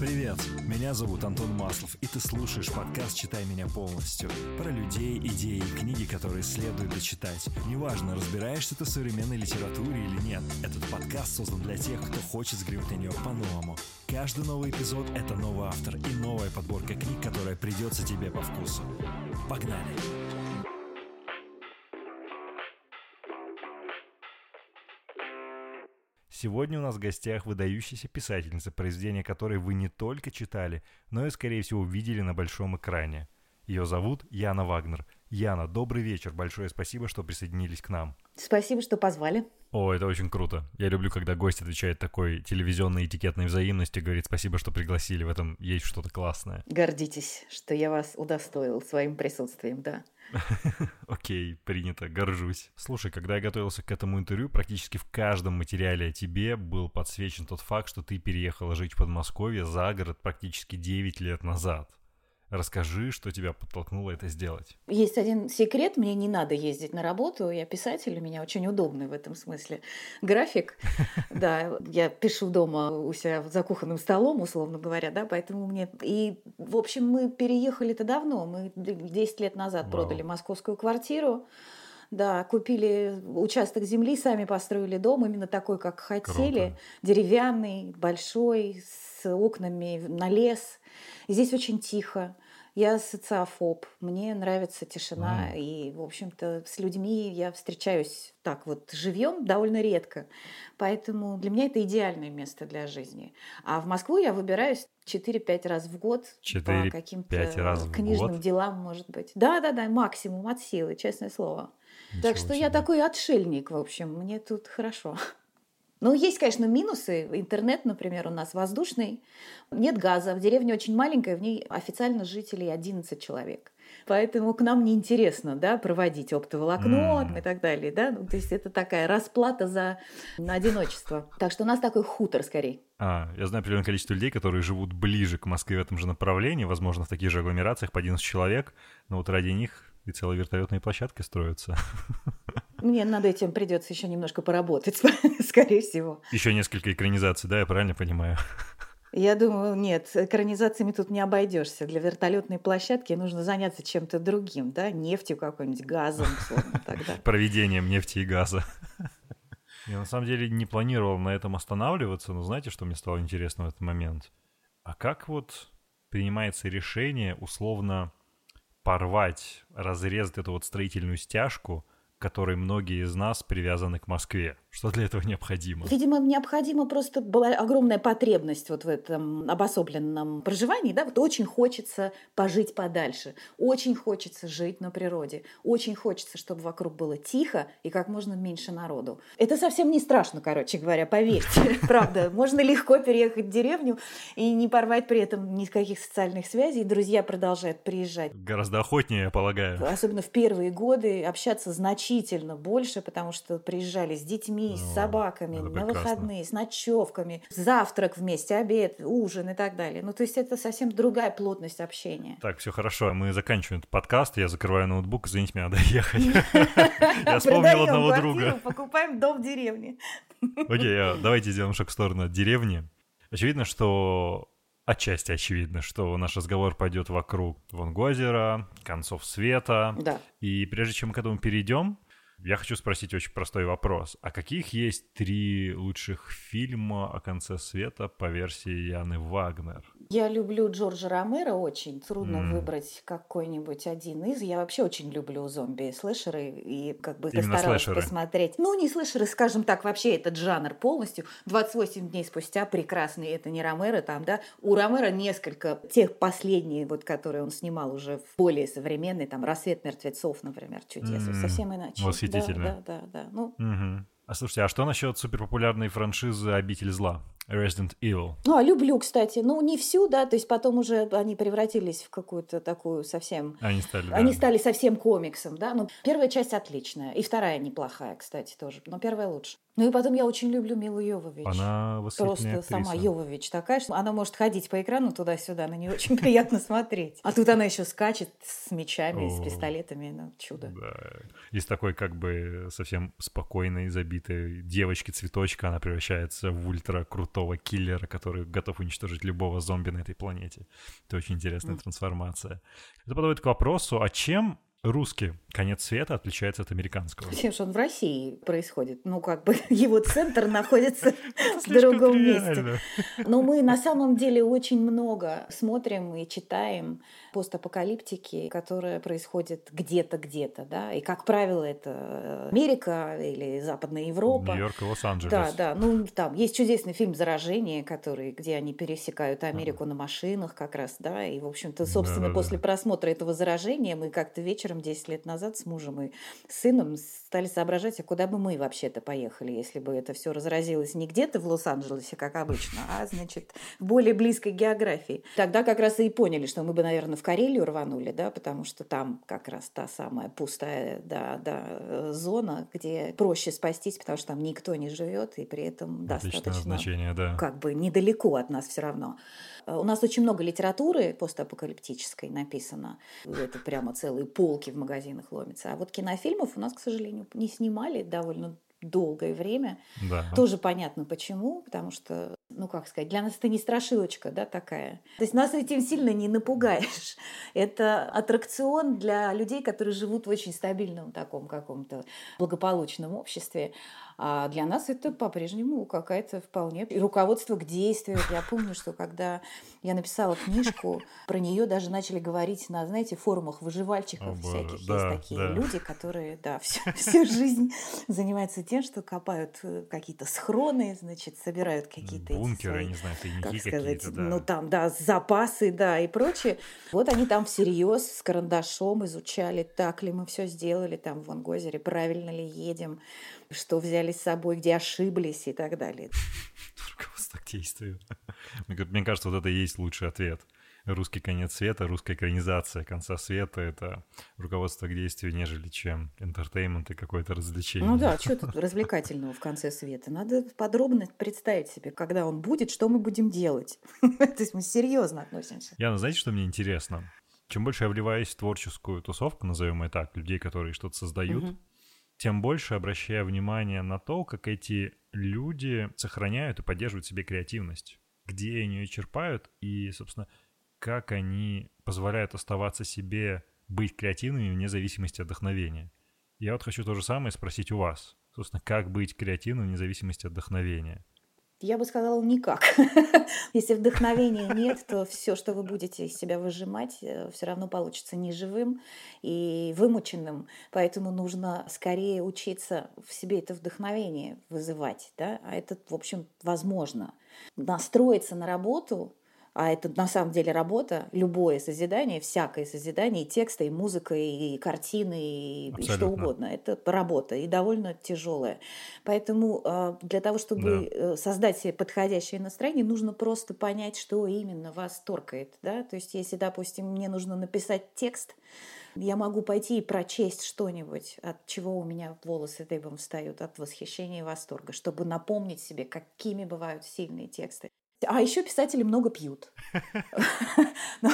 Привет, меня зовут Антон Маслов, и ты слушаешь подкаст «Читай меня полностью» про людей, идеи и книги, которые следует дочитать. Неважно, разбираешься ты в современной литературе или нет, этот подкаст создан для тех, кто хочет взглянуть на нее по-новому. Каждый новый эпизод — это новый автор и новая подборка книг, которая придется тебе по вкусу. Погнали! Сегодня у нас в гостях выдающаяся писательница, произведения которой вы не только читали, но и, скорее всего, видели на большом экране. Ее зовут Яна Вагнер. Яна, добрый вечер. Большое спасибо, что присоединились к нам. Спасибо, что позвали. О, это очень круто. Я люблю, когда гость отвечает такой телевизионной этикетной взаимностью, говорит спасибо, что пригласили. В этом есть что-то классное. Гордитесь, что я вас удостоил своим присутствием, да. Окей, принято, горжусь. Слушай, когда я готовился к этому интервью, практически в каждом материале о тебе был подсвечен тот факт, что ты переехала жить в Подмосковье за город практически 9 лет назад. Расскажи, что тебя подтолкнуло это сделать. Есть один секрет, мне не надо ездить на работу, я писатель, у меня очень удобный в этом смысле график. Да, я пишу дома у себя за кухонным столом, условно говоря, да, поэтому мне... И, в общем, мы переехали-то давно, мы 10 лет назад продали московскую квартиру, да, купили участок земли, сами построили дом, именно такой, как хотели, Круто. деревянный, большой, с окнами на лес. И здесь очень тихо. Я социофоб, мне нравится тишина, mm. и, в общем-то, с людьми я встречаюсь так вот живьем довольно редко. Поэтому для меня это идеальное место для жизни. А в Москву я выбираюсь 4-5 раз в год 4, по каким-то книжным год? делам, может быть. Да-да-да, максимум от силы, честное слово. Ничего так что себе. я такой отшельник, в общем, мне тут хорошо. Ну, есть, конечно, минусы. Интернет, например, у нас воздушный. Нет газа. В деревне очень маленькая, в ней официально жителей 11 человек. Поэтому к нам неинтересно да, проводить оптоволокно mm. и так далее. Да? Ну, то есть это такая расплата за одиночество. Так что у нас такой хутор скорее. А, я знаю определенное количество людей, которые живут ближе к Москве в этом же направлении, возможно, в таких же агломерациях по 11 человек, но вот ради них и целые вертолетные площадки строятся. Мне над этим придется еще немножко поработать, скорее всего. Еще несколько экранизаций, да, я правильно понимаю? Я думаю, нет, экранизациями тут не обойдешься. Для вертолетной площадки нужно заняться чем-то другим, да, нефтью какой-нибудь, газом, тогда. Проведением нефти и газа. Я на самом деле не планировал на этом останавливаться, но знаете, что мне стало интересно в этот момент? А как вот принимается решение условно порвать, разрезать эту вот строительную стяжку, которой многие из нас привязаны к Москве. Что для этого необходимо? Видимо, необходима просто была огромная потребность вот в этом обособленном проживании. Да? Вот очень хочется пожить подальше, очень хочется жить на природе, очень хочется, чтобы вокруг было тихо и как можно меньше народу. Это совсем не страшно, короче говоря, поверьте. Правда, можно легко переехать в деревню и не порвать при этом никаких социальных связей. Друзья продолжают приезжать. Гораздо охотнее, я полагаю. Особенно в первые годы общаться значительно значительно больше, потому что приезжали с детьми, с собаками, на выходные, с ночевками, завтрак вместе, обед, ужин и так далее. Ну, то есть это совсем другая плотность общения. Так, все хорошо. Мы заканчиваем этот подкаст. Я закрываю ноутбук. Извините, мне надо ехать. Я вспомнил одного друга. Покупаем дом в деревне. Окей, а давайте сделаем шаг в сторону деревни. Очевидно, что отчасти очевидно, что наш разговор пойдет вокруг Вонгозера, концов света. Да. И прежде чем к этому перейдем, я хочу спросить очень простой вопрос. А каких есть три лучших фильма о конце света по версии Яны Вагнер? Я люблю Джорджа Ромеро очень. Трудно mm. выбрать какой-нибудь один из. Я вообще очень люблю зомби слэшеры и как бы Именно старалась слэшеры. посмотреть. Ну, не слэшеры, скажем так, вообще этот жанр полностью. 28 дней спустя прекрасный, это не Ромеро там, да. У Ромеро несколько, тех последние, вот, которые он снимал уже в более современный, там, «Рассвет мертвецов», например, чудес, mm. совсем иначе. Восхитительно. Да, да, да. да. Ну, угу. А слушайте, а что насчет суперпопулярной франшизы «Обитель зла»? Resident Evil. Ну, а люблю, кстати. Ну, не всю, да, то есть потом уже они превратились в какую-то такую совсем... Они стали, да. Они стали совсем комиксом, да. Ну, первая часть отличная, и вторая неплохая, кстати, тоже, но первая лучше. Ну и потом я очень люблю Милу Йовович. Она Просто актриса. сама Йовович такая, что она может ходить по экрану туда-сюда, на нее очень приятно смотреть. А тут она еще скачет с мечами, с пистолетами, ну чудо. Да. Из такой как бы совсем спокойной, забитой девочки-цветочка она превращается в ультра крутой крутого киллера, который готов уничтожить любого зомби на этой планете. Это очень интересная mm. трансформация. Это подводит к вопросу, а чем русский конец света отличается от американского. Тем, что он в России происходит. Ну, как бы его центр находится в другом месте. Но мы на самом деле очень много смотрим и читаем постапокалиптики, которая происходит где-то, где-то, да, и, как правило, это Америка или Западная Европа. Нью-Йорк и Лос-Анджелес. Да, да, ну, там есть чудесный фильм «Заражение», который, где они пересекают Америку на машинах как раз, да, и, в общем-то, собственно, после просмотра этого «Заражения» мы как-то вечером 10 лет назад с мужем и сыном стали соображать, а куда бы мы вообще-то поехали, если бы это все разразилось не где-то в Лос-Анджелесе, как обычно, а, значит, в более близкой географии. Тогда как раз и поняли, что мы бы, наверное, в Карелию рванули, да, потому что там как раз та самая пустая да, да, зона, где проще спастись, потому что там никто не живет, и при этом Отличное достаточно значение, да. как бы недалеко от нас все равно. У нас очень много литературы постапокалиптической написано. Это прямо целые полки в магазинах ломятся. А вот кинофильмов у нас, к сожалению, не снимали довольно долгое время. Да. Тоже понятно почему, потому что, ну как сказать, для нас это не страшилочка, да, такая. То есть нас этим сильно не напугаешь. Это аттракцион для людей, которые живут в очень стабильном таком каком-то благополучном обществе. А для нас это по-прежнему какая-то вполне руководство к действию. Я помню, что когда я написала книжку, про нее даже начали говорить на, знаете, форумах выживальщиков О, всяких. Да, Есть такие да. люди, которые, да, всю, всю жизнь занимаются тем, что копают э, какие-то схроны, значит, собирают какие-то бункеры, не знаю, тайники как сказать, да. ну там, да, запасы, да, и прочее. Вот они там всерьез с карандашом изучали, так ли мы все сделали там в Ангозере, правильно ли едем что взяли с собой, где ошиблись и так далее. Руководство к действию. Мне кажется, вот это и есть лучший ответ. Русский конец света, русская экранизация конца света — это руководство к действию, нежели чем интертеймент и какое-то развлечение. Ну да, что тут развлекательного в конце света? Надо подробно представить себе, когда он будет, что мы будем делать. То есть мы серьезно относимся. Яна, знаете, что мне интересно? Чем больше я вливаюсь в творческую тусовку, назовем ее так, людей, которые что-то создают, угу тем больше обращая внимание на то, как эти люди сохраняют и поддерживают себе креативность, где они ее черпают и, собственно, как они позволяют оставаться себе быть креативными вне зависимости от вдохновения. Я вот хочу то же самое спросить у вас. Собственно, как быть креативным вне зависимости от вдохновения? Я бы сказала, никак. Если вдохновения нет, то все, что вы будете из себя выжимать, э, все равно получится неживым и вымученным. Поэтому нужно скорее учиться в себе это вдохновение вызывать. Да? А это, в общем, возможно. Настроиться на работу а это на самом деле работа, любое созидание, всякое созидание, и текста, и музыка, и картины, и, и что угодно. Это работа, и довольно тяжелая. Поэтому а, для того, чтобы да. Э, создать себе подходящее настроение, нужно просто понять, что именно вас торкает. Да? То есть, если, допустим, мне нужно написать текст, я могу пойти и прочесть что-нибудь, от чего у меня волосы дыбом встают, от восхищения и восторга, чтобы напомнить себе, какими бывают сильные тексты. А еще писатели много пьют. Ну,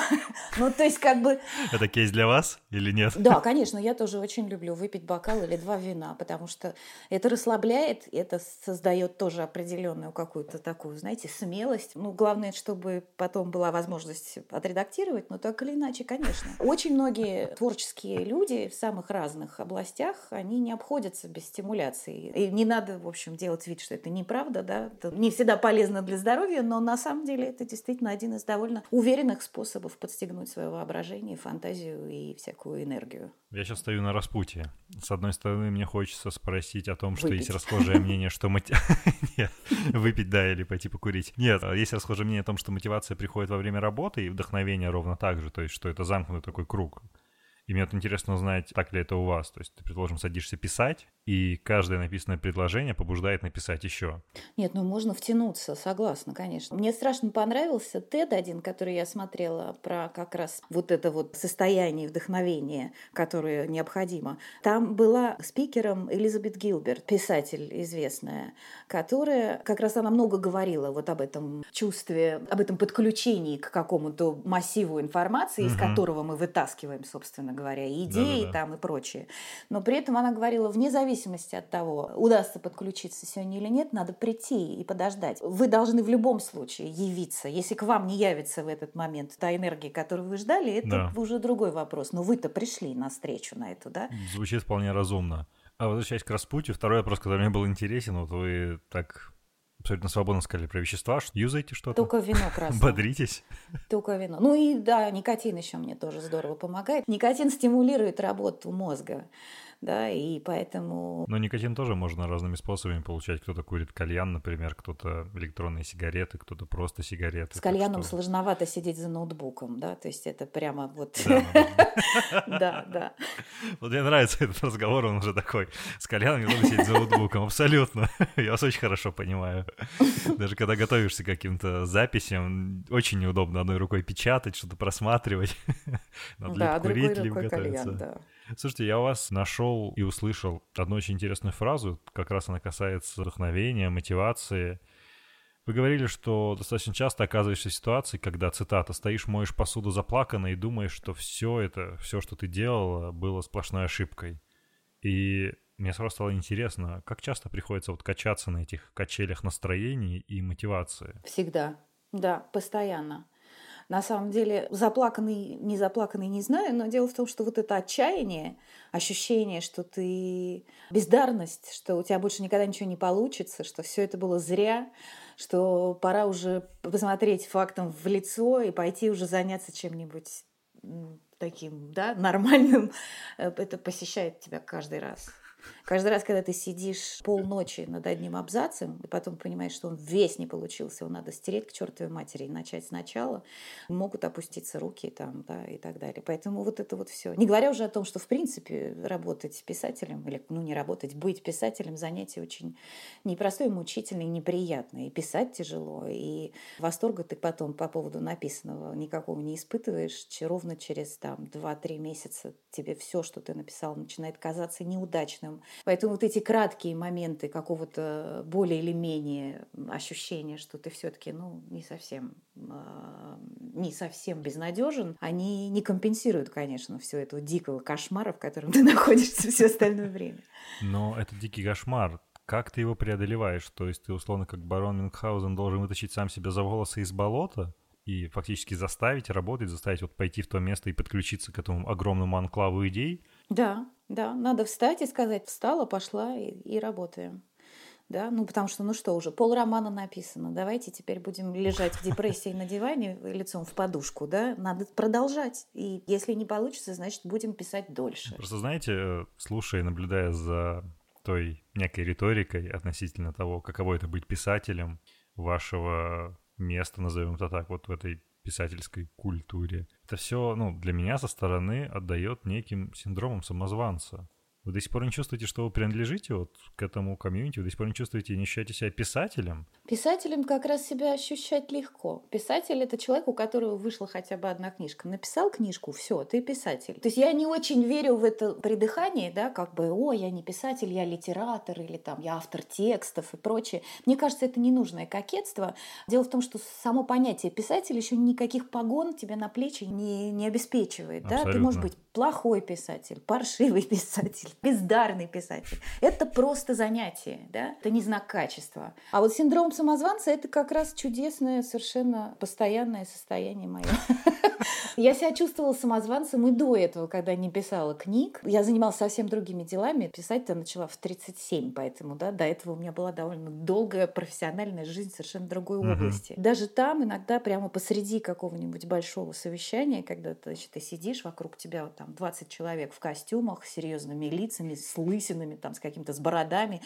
ну, то есть как бы... Это кейс для вас или нет? Да, конечно, я тоже очень люблю выпить бокал или два вина, потому что это расслабляет, это создает тоже определенную какую-то такую, знаете, смелость. Ну, главное, чтобы потом была возможность отредактировать, но так или иначе, конечно. Очень многие творческие люди в самых разных областях, они не обходятся без стимуляции. И не надо, в общем, делать вид, что это неправда, да. Это не всегда полезно для здоровья, но но на самом деле это действительно один из довольно уверенных способов подстегнуть свое воображение, фантазию и всякую энергию. Я сейчас стою на распутье. С одной стороны, мне хочется спросить о том, что выпить. есть расхожее мнение, что. Нет, выпить, да, или пойти покурить. Нет, а есть расхожее мнение о том, что мотивация приходит во время работы и вдохновение ровно так же, то есть что это замкнутый такой круг. И мне вот интересно узнать, так ли это у вас. То есть ты, предположим, садишься писать, и каждое написанное предложение побуждает написать еще. Нет, ну можно втянуться, согласна, конечно. Мне страшно понравился TED один, который я смотрела про как раз вот это вот состояние вдохновения, которое необходимо. Там была спикером Элизабет Гилберт, писатель известная, которая как раз она много говорила вот об этом чувстве, об этом подключении к какому-то массиву информации, угу. из которого мы вытаскиваем, собственно говоря, идеи Да-да-да. там и прочее. Но при этом она говорила, вне зависимости от того, удастся подключиться сегодня или нет, надо прийти и подождать. Вы должны в любом случае явиться. Если к вам не явится в этот момент та энергия, которую вы ждали, это да. уже другой вопрос. Но вы-то пришли на встречу на эту, да? Звучит вполне разумно. А возвращаясь к распутью, второй вопрос, который мне был интересен, вот вы так абсолютно свободно сказали про вещества, что юзаете что-то? Только вино красное. Бодритесь? Только вино. Ну и да, никотин еще мне тоже здорово помогает. Никотин стимулирует работу мозга да, и поэтому... Но никотин тоже можно разными способами получать. Кто-то курит кальян, например, кто-то электронные сигареты, кто-то просто сигареты. С кальяном что... сложновато сидеть за ноутбуком, да, то есть это прямо вот... Да, да. Вот мне нравится этот разговор, он уже такой, с кальяном не нужно сидеть за ноутбуком, абсолютно. Я вас очень хорошо понимаю. Даже когда готовишься к каким-то записям, очень неудобно одной рукой печатать, что-то просматривать. Надо да, другой рукой кальян, да. Слушайте, я у вас нашел и услышал одну очень интересную фразу, как раз она касается вдохновения, мотивации. Вы говорили, что достаточно часто оказываешься в ситуации, когда, цитата, «стоишь, моешь посуду заплаканно и думаешь, что все это, все, что ты делала, было сплошной ошибкой». И мне сразу стало интересно, как часто приходится вот качаться на этих качелях настроений и мотивации? Всегда, да, постоянно. На самом деле, заплаканный, не заплаканный, не знаю, но дело в том, что вот это отчаяние, ощущение, что ты бездарность, что у тебя больше никогда ничего не получится, что все это было зря, что пора уже посмотреть фактом в лицо и пойти уже заняться чем-нибудь таким, да, нормальным, э, это посещает тебя каждый раз. Каждый раз, когда ты сидишь полночи над одним абзацем, и потом понимаешь, что он весь не получился, его надо стереть к чертовой матери и начать сначала, могут опуститься руки там, да, и так далее. Поэтому вот это вот все. Не говоря уже о том, что в принципе работать писателем, или, ну, не работать, быть писателем, занятие очень непростое, мучительное, неприятное. И писать тяжело, и восторга ты потом по поводу написанного никакого не испытываешь. Ровно через там 2-3 месяца тебе все, что ты написал, начинает казаться неудачным, Поэтому вот эти краткие моменты какого-то более или менее ощущения, что ты все-таки ну, не совсем а, не совсем безнадежен, они не компенсируют, конечно, все этого дикого кошмара, в котором ты находишься все остальное время. Но это дикий кошмар. Как ты его преодолеваешь? То есть ты, условно, как барон Мюнхгаузен, должен вытащить сам себя за волосы из болота и фактически заставить работать, заставить вот пойти в то место и подключиться к этому огромному анклаву идей? Да, да, надо встать и сказать, встала, пошла и, и работаем. Да, ну потому что, ну что уже, пол романа написано, давайте теперь будем лежать в депрессии на диване лицом в подушку, да, надо продолжать. И если не получится, значит, будем писать дольше. Просто знаете, э, слушая и наблюдая за той некой риторикой относительно того, каково это быть писателем вашего места, назовем это так, вот в этой писательской культуре. Это все, ну, для меня со стороны отдает неким синдромом самозванца. Вы до сих пор не чувствуете, что вы принадлежите вот к этому комьюнити? Вы до сих пор не чувствуете, не ощущаете себя писателем? Писателем как раз себя ощущать легко. Писатель — это человек, у которого вышла хотя бы одна книжка. Написал книжку, все, ты писатель. То есть я не очень верю в это придыхание, да, как бы, о, я не писатель, я литератор, или там, я автор текстов и прочее. Мне кажется, это ненужное кокетство. Дело в том, что само понятие писатель еще никаких погон тебе на плечи не, не обеспечивает. Да? Ты можешь быть плохой писатель, паршивый писатель, бездарный писатель. Это просто занятие, да? это не знак качества. А вот синдром самозванца – это как раз чудесное, совершенно постоянное состояние мое. Я себя чувствовала самозванцем и до этого, когда не писала книг. Я занималась совсем другими делами. Писать-то начала в 37, поэтому да, до этого у меня была довольно долгая профессиональная жизнь в совершенно другой области. Даже там иногда прямо посреди какого-нибудь большого совещания, когда ты, значит, ты сидишь, вокруг тебя вот, там 20 человек в костюмах, серьезными лицами, с лысинами, там, с какими-то с бородами,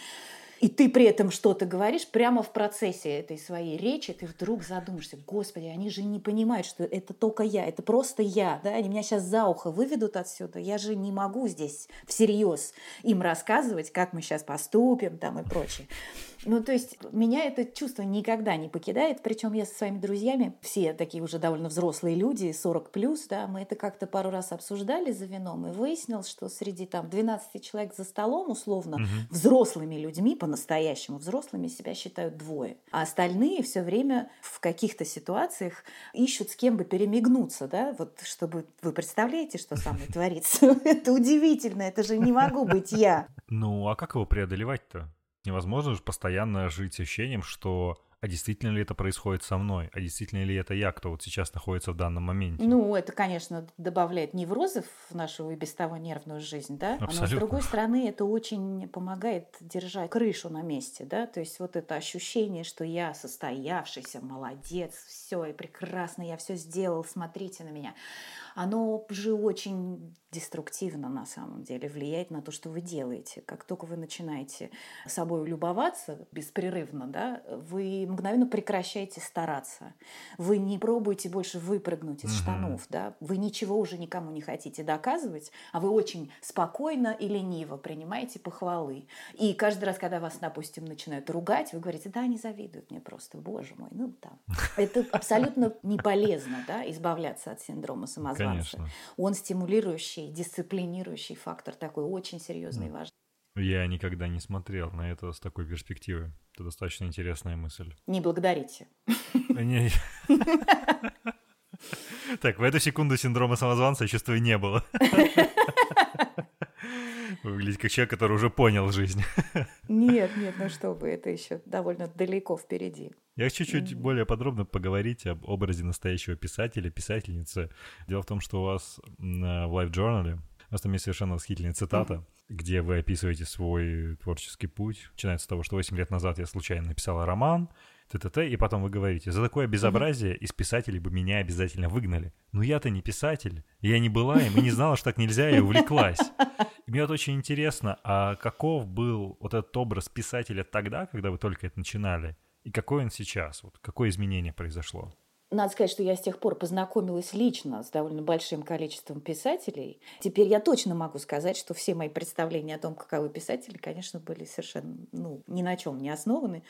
и ты при этом что-то говоришь прямо в процессе этой своей речи, ты вдруг задумаешься, господи, они же не понимают, что это только я, это просто я, да, они меня сейчас за ухо выведут отсюда, я же не могу здесь всерьез им рассказывать, как мы сейчас поступим там и прочее. Ну, то есть меня это чувство никогда не покидает, причем я со своими друзьями, все такие уже довольно взрослые люди, 40 плюс, да, мы это как-то пару раз обсуждали за вином, и выяснилось, что среди там 12 человек за столом, условно, угу. взрослыми людьми, по-настоящему взрослыми себя считают двое, а остальные все время в каких-то ситуациях ищут с кем бы перемигнуться, да, вот чтобы вы представляете, что со мной творится. Это удивительно, это же не могу быть я. Ну, а как его преодолевать-то? Невозможно же постоянно жить ощущением, что а действительно ли это происходит со мной, а действительно ли это я, кто вот сейчас находится в данном моменте. Ну, это, конечно, добавляет неврозов в нашу и без того нервную жизнь, да, Абсолютно. но с другой стороны это очень помогает держать крышу на месте, да, то есть вот это ощущение, что я состоявшийся, молодец, все, и прекрасно, я все сделал, смотрите на меня оно же очень деструктивно на самом деле влияет на то, что вы делаете. Как только вы начинаете собой любоваться беспрерывно, да, вы мгновенно прекращаете стараться. Вы не пробуете больше выпрыгнуть из угу. штанов, да, вы ничего уже никому не хотите доказывать, а вы очень спокойно и лениво принимаете похвалы. И каждый раз, когда вас, допустим, начинают ругать, вы говорите, да, они завидуют мне просто, боже мой, ну там. Это абсолютно не полезно, да, избавляться от синдрома самозванца Конечно. Он стимулирующий, дисциплинирующий фактор такой очень серьезный и важный. Я никогда не смотрел на это с такой перспективы. Это достаточно интересная мысль. Не благодарите. Так, в эту секунду синдрома самозванца, я чувствую, не было. Выглядит как человек, который уже понял жизнь. Нет, нет, ну что вы, это еще довольно далеко впереди. Я хочу чуть более подробно поговорить об образе настоящего писателя, писательницы. Дело в том, что у вас в Life Journal у вас там есть совершенно восхитительная цитата, mm-hmm. где вы описываете свой творческий путь. Начинается с того, что 8 лет назад я случайно написала роман, т-т-т, и потом вы говорите, за такое безобразие из писателей бы меня обязательно выгнали. Но я-то не писатель, я не была им и не знала, что так нельзя, и увлеклась. И мне вот очень интересно, а каков был вот этот образ писателя тогда, когда вы только это начинали, и какой он сейчас? Вот какое изменение произошло? Надо сказать, что я с тех пор познакомилась лично с довольно большим количеством писателей. Теперь я точно могу сказать, что все мои представления о том, каковы писатели, конечно, были совершенно ну, ни на чем не основаны.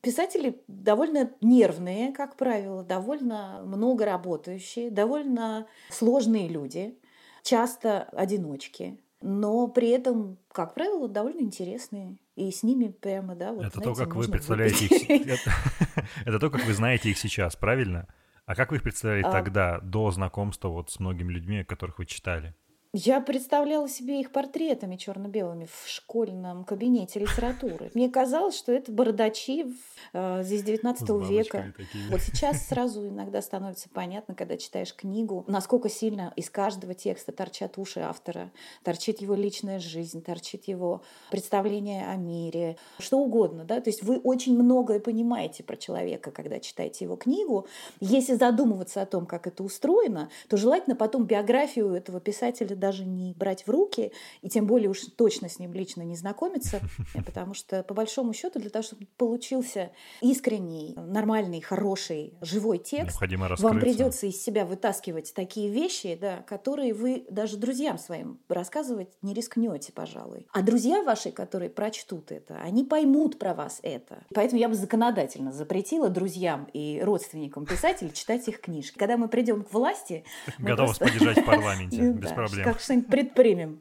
Писатели довольно нервные, как правило, довольно много работающие, довольно сложные люди, часто одиночки, но при этом, как правило, довольно интересные. И с ними прямо, да, вот, Это знаете, то, как вы представляете их... Это то, как вы знаете их сейчас, правильно? А как вы их представляли а... тогда, до знакомства вот с многими людьми, которых вы читали? Я представляла себе их портретами черно-белыми в школьном кабинете литературы. Мне казалось, что это бородачи э, здесь 19 века. Такие. Вот сейчас сразу иногда становится понятно, когда читаешь книгу, насколько сильно из каждого текста торчат уши автора, торчит его личная жизнь, торчит его представление о мире, что угодно. Да? То есть вы очень многое понимаете про человека, когда читаете его книгу. Если задумываться о том, как это устроено, то желательно потом биографию этого писателя даже не брать в руки, и тем более уж точно с ним лично не знакомиться, потому что, по большому счету, для того, чтобы получился искренний, нормальный, хороший, живой текст, вам придется из себя вытаскивать такие вещи, да, которые вы даже друзьям своим рассказывать не рискнете, пожалуй. А друзья ваши, которые прочтут это, они поймут про вас это. Поэтому я бы законодательно запретила друзьям и родственникам писателей читать их книжки. Когда мы придем к власти... Готовы просто... поддержать в парламенте, без проблем как что-нибудь предпримем.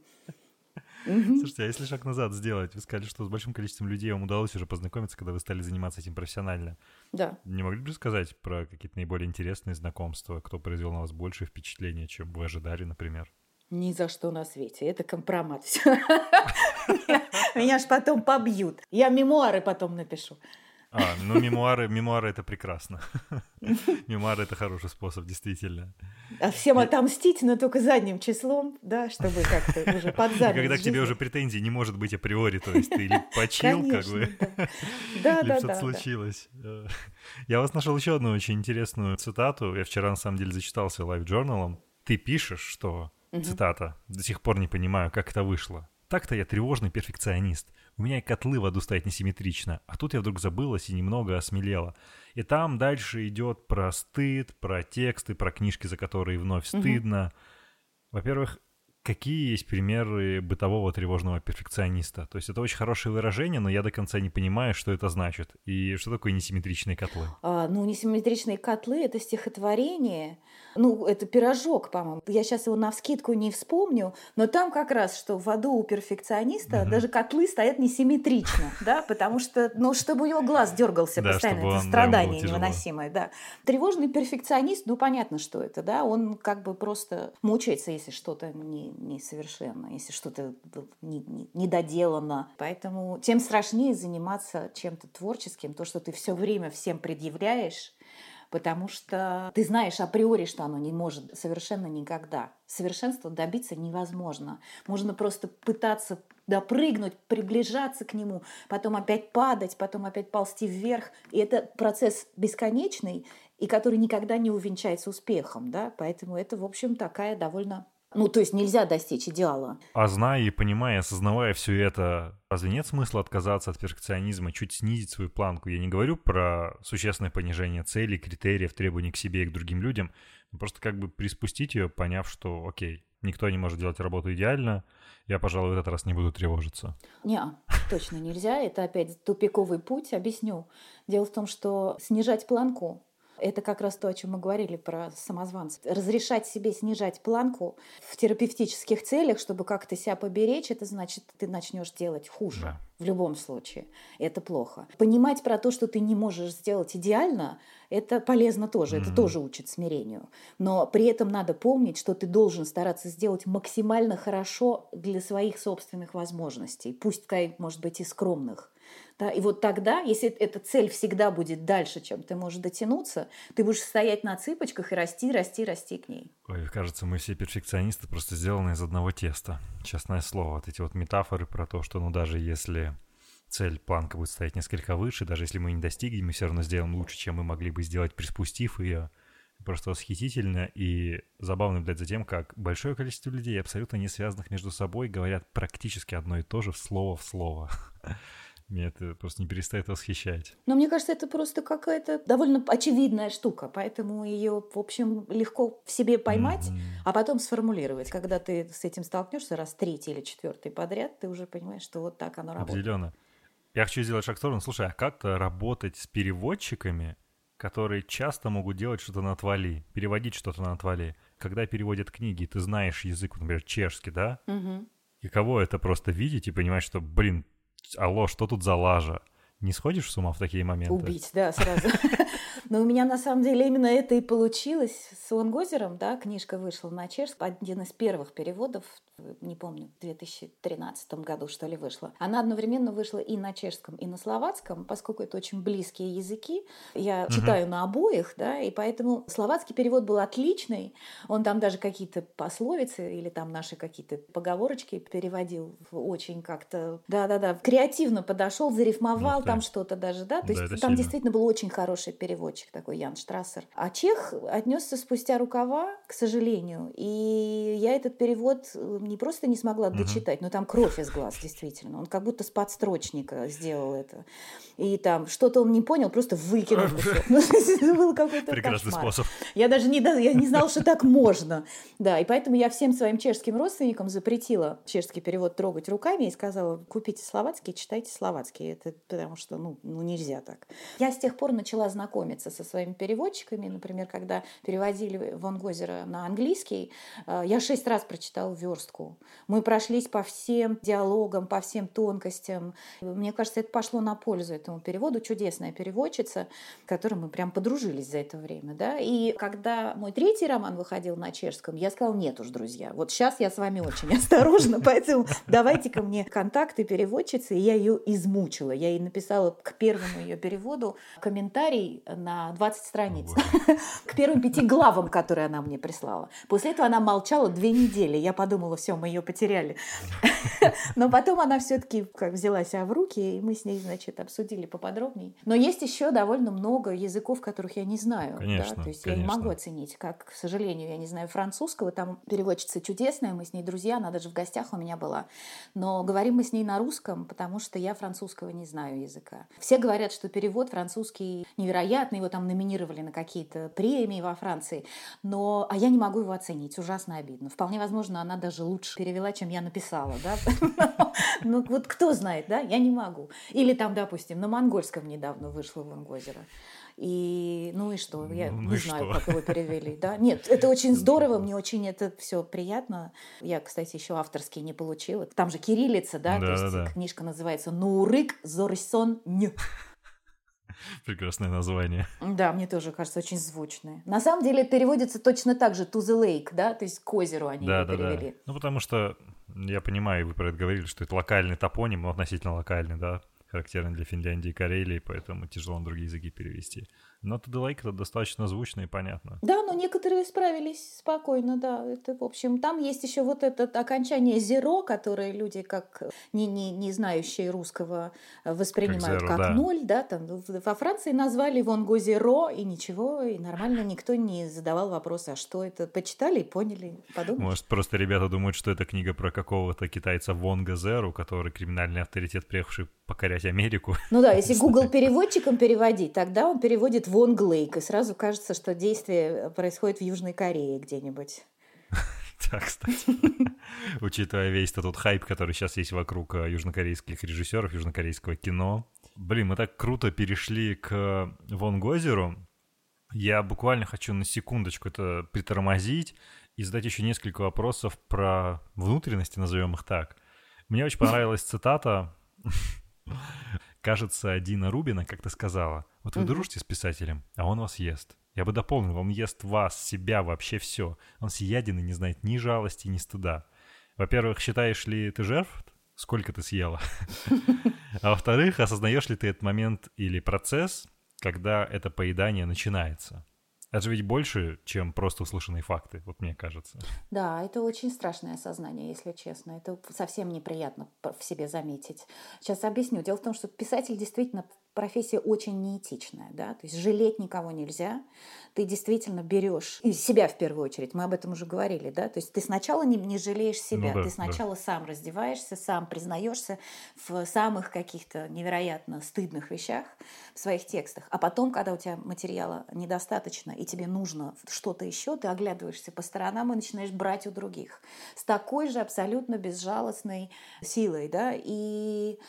Слушайте, а если шаг назад сделать, вы сказали, что с большим количеством людей вам удалось уже познакомиться, когда вы стали заниматься этим профессионально. Да. Не могли бы сказать про какие-то наиболее интересные знакомства, кто произвел на вас большее впечатление, чем вы ожидали, например? Ни за что на свете. Это компромат. Меня ж потом побьют. Я мемуары потом напишу. А, ну мемуары, мемуары это прекрасно. Мемуары это хороший способ, действительно. А всем отомстить, но только задним числом, да, чтобы как-то уже под задним. Когда к тебе уже претензий не может быть априори, то есть ты или почил, как бы, да, или что-то случилось. Э, я вас нашел еще одну очень интересную цитату. Я вчера, на самом деле, зачитался лайв-журналом. Ты пишешь, что, цитата, до сих пор не понимаю, как это вышло. Так-то я тревожный перфекционист. У меня и котлы в аду стоят несимметрично. А тут я вдруг забылась и немного осмелела. И там дальше идет про стыд, про тексты, про книжки, за которые вновь стыдно. Угу. Во-первых, Какие есть примеры бытового тревожного перфекциониста? То есть это очень хорошее выражение, но я до конца не понимаю, что это значит. И что такое несимметричные котлы? А, ну, несимметричные котлы – это стихотворение. Ну, это пирожок, по-моему. Я сейчас его на вскидку не вспомню, но там как раз, что в аду у перфекциониста угу. даже котлы стоят несимметрично, да, потому что, ну, чтобы у него глаз дергался постоянно, это страдание невыносимое, да. Тревожный перфекционист, ну, понятно, что это, да, он как бы просто мучается, если что-то не, несовершенно, если что-то не, не, недоделано. Поэтому тем страшнее заниматься чем-то творческим, то, что ты все время всем предъявляешь, потому что ты знаешь априори, что оно не может совершенно никогда. Совершенства добиться невозможно. Можно просто пытаться допрыгнуть, приближаться к нему, потом опять падать, потом опять ползти вверх. И это процесс бесконечный, и который никогда не увенчается успехом. Да? Поэтому это, в общем, такая довольно ну, то есть нельзя достичь идеала. А зная и понимая, осознавая все это, разве нет смысла отказаться от перфекционизма, чуть снизить свою планку? Я не говорю про существенное понижение целей, критериев, требований к себе и к другим людям, просто как бы приспустить ее, поняв, что, окей, никто не может делать работу идеально, я, пожалуй, в этот раз не буду тревожиться. Не, точно нельзя. Это опять тупиковый путь. Объясню. Дело в том, что снижать планку это как раз то, о чем мы говорили про самозванцев. Разрешать себе снижать планку в терапевтических целях, чтобы как-то себя поберечь, это значит, ты начнешь делать хуже. Да. В любом случае. Это плохо. Понимать про то, что ты не можешь сделать идеально, это полезно тоже. Mm-hmm. Это тоже учит смирению. Но при этом надо помнить, что ты должен стараться сделать максимально хорошо для своих собственных возможностей. Пусть, может быть, и скромных. Да, и вот тогда, если эта цель всегда будет дальше, чем ты можешь дотянуться, ты будешь стоять на цыпочках и расти, расти, расти к ней. Ой, кажется, мы все перфекционисты просто сделаны из одного теста. Честное слово, вот эти вот метафоры про то, что ну даже если цель, планка будет стоять несколько выше, даже если мы не достигнем, мы все равно сделаем лучше, чем мы могли бы сделать, приспустив ее. Просто восхитительно и забавно наблюдать за тем, как большое количество людей, абсолютно не связанных между собой, говорят практически одно и то же слово в слово. Меня это просто не перестает восхищать. Но мне кажется, это просто какая-то довольно очевидная штука, поэтому ее, в общем, легко в себе поймать, mm-hmm. а потом сформулировать. Когда ты с этим столкнешься раз третий или четвертый подряд, ты уже понимаешь, что вот так оно работает. Определенно. Я хочу сделать шаг в сторону. Слушай, а как работать с переводчиками, которые часто могут делать что-то на отвали, переводить что-то на отвали? Когда переводят книги, ты знаешь язык, например, чешский, да? Угу. И кого это просто видеть и понимать, что, блин, алло, что тут за лажа? Не сходишь с ума в такие моменты? Убить, да, сразу. Но у меня на самом деле именно это и получилось с Лонгозером, да, книжка вышла на чешском, один из первых переводов не помню, в 2013 году, что ли, вышла. Она одновременно вышла и на чешском, и на словацком, поскольку это очень близкие языки. Я угу. читаю на обоих, да, и поэтому словацкий перевод был отличный. Он там даже какие-то пословицы или там наши какие-то поговорочки переводил очень как-то, да-да-да, креативно подошел, зарифмовал ну, там что-то даже, да, то да, есть там сильно. действительно был очень хороший переводчик такой, Ян Штрассер. А чех отнесся спустя рукава, к сожалению, и я этот перевод не просто не смогла угу. дочитать, но там кровь из глаз, действительно. Он как будто с подстрочника сделал это. И там что-то он не понял, просто выкинул. Ну, это был какой-то Прекрасный способ. Я даже не, я не знала, что так можно. Да, и поэтому я всем своим чешским родственникам запретила чешский перевод трогать руками и сказала, купите словацкий, читайте словацкий. Это потому что, ну, ну нельзя так. Я с тех пор начала знакомиться со своими переводчиками. Например, когда переводили Вон Гозера на английский, э, я шесть раз прочитала верстку подростку. Мы прошлись по всем диалогам, по всем тонкостям. Мне кажется, это пошло на пользу этому переводу. Чудесная переводчица, с которой мы прям подружились за это время. Да? И когда мой третий роман выходил на чешском, я сказала, нет уж, друзья, вот сейчас я с вами очень осторожна, поэтому давайте ко мне контакты переводчицы. И я ее измучила. Я ей написала к первому ее переводу комментарий на 20 страниц. К первым пяти главам, которые она мне прислала. После этого она молчала две недели. Я подумала, все, мы ее потеряли. Но потом она все-таки взяла себя в руки, и мы с ней, значит, обсудили поподробнее. Но есть еще довольно много языков, которых я не знаю. Конечно, да? То есть конечно. я не могу оценить. Как, к сожалению, я не знаю французского. Там переводчица чудесная, мы с ней друзья, она даже в гостях у меня была. Но говорим мы с ней на русском, потому что я французского не знаю языка. Все говорят, что перевод французский невероятный, его там номинировали на какие-то премии во Франции, но а я не могу его оценить, ужасно обидно. Вполне возможно, она даже лучше перевела, чем я написала, да? Ну вот кто знает, да? Я не могу. Или там, допустим, на монгольском недавно вышло Ван Гозера. И ну и что? Я ну, не знаю, что? как его перевели. Да? Нет, это очень здорово, мне очень это все приятно. Я, кстати, еще авторский не получила. Там же кириллица, да? да То есть да. книжка называется «Нурык Зорисон Ню». Прекрасное название. Да, мне тоже кажется очень звучное. На самом деле переводится точно так же «to the lake», да, то есть к озеру они да, да, перевели. Да. Ну, потому что, я понимаю, вы про это говорили, что это локальный топоним, но относительно локальный, да, характерный для Финляндии и Карелии, поэтому тяжело на другие языки перевести. Но To это достаточно звучно и понятно. Да, но некоторые справились спокойно, да. Это, в общем, там есть еще вот это окончание zero, которое люди, как не, не, не знающие русского, воспринимают как, zero, как да. ноль, да. Там во Франции назвали Вонго zero, и ничего, и нормально никто не задавал вопроса, а что это. Почитали и поняли, подумали. Может, просто ребята думают, что это книга про какого-то китайца Вонга Зеру, который криминальный авторитет, приехавший покорять Америку. Ну да, если Google переводчиком переводить, тогда он переводит Вонг Лейк, и сразу кажется, что действие происходит в Южной Корее где-нибудь. Да, кстати. Учитывая весь этот хайп, который сейчас есть вокруг э, южнокорейских режиссеров, южнокорейского кино. Блин, мы так круто перешли к Вон Гозеру. Я буквально хочу на секундочку это притормозить и задать еще несколько вопросов про внутренности, назовем их так. Мне очень понравилась цитата Кажется, Дина Рубина как-то сказала, вот вы дружите с писателем, а он вас ест. Я бы дополнил, он ест вас, себя, вообще все. Он съеден и не знает ни жалости, ни стыда. Во-первых, считаешь ли ты жертв? Сколько ты съела? А во-вторых, осознаешь ли ты этот момент или процесс, когда это поедание начинается? Это же ведь больше, чем просто услышанные факты, вот мне кажется. Да, это очень страшное осознание, если честно. Это совсем неприятно в себе заметить. Сейчас объясню. Дело в том, что писатель действительно профессия очень неэтичная, да, то есть жалеть никого нельзя, ты действительно берешь себя в первую очередь, мы об этом уже говорили, да, то есть ты сначала не, не жалеешь себя, ну, да, ты сначала да. сам раздеваешься, сам признаешься в самых каких-то невероятно стыдных вещах в своих текстах, а потом, когда у тебя материала недостаточно и тебе нужно что-то еще, ты оглядываешься по сторонам и начинаешь брать у других с такой же абсолютно безжалостной силой, да, и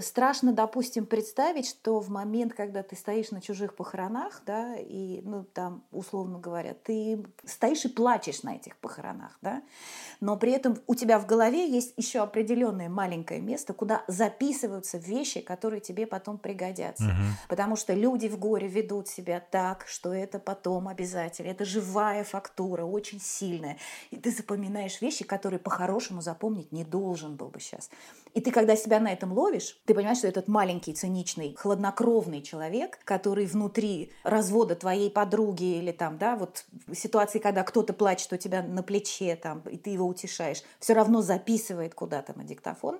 страшно, допустим, представить, что в момент, когда ты стоишь на чужих похоронах, да, и, ну, там, условно говоря, ты стоишь и плачешь на этих похоронах, да, но при этом у тебя в голове есть еще определенное маленькое место, куда записываются вещи, которые тебе потом пригодятся. Угу. Потому что люди в горе ведут себя так, что это потом обязательно. Это живая фактура, очень сильная. И ты запоминаешь вещи, которые по-хорошему запомнить не должен был бы сейчас. И ты, когда себя на этом ловишь, ты понимаешь, что этот маленький, циничный, хладнокровный человек, который внутри развода твоей подруги или там, да, вот ситуации, когда кто-то плачет у тебя на плече, там, и ты его утешаешь, все равно записывает куда-то на диктофон,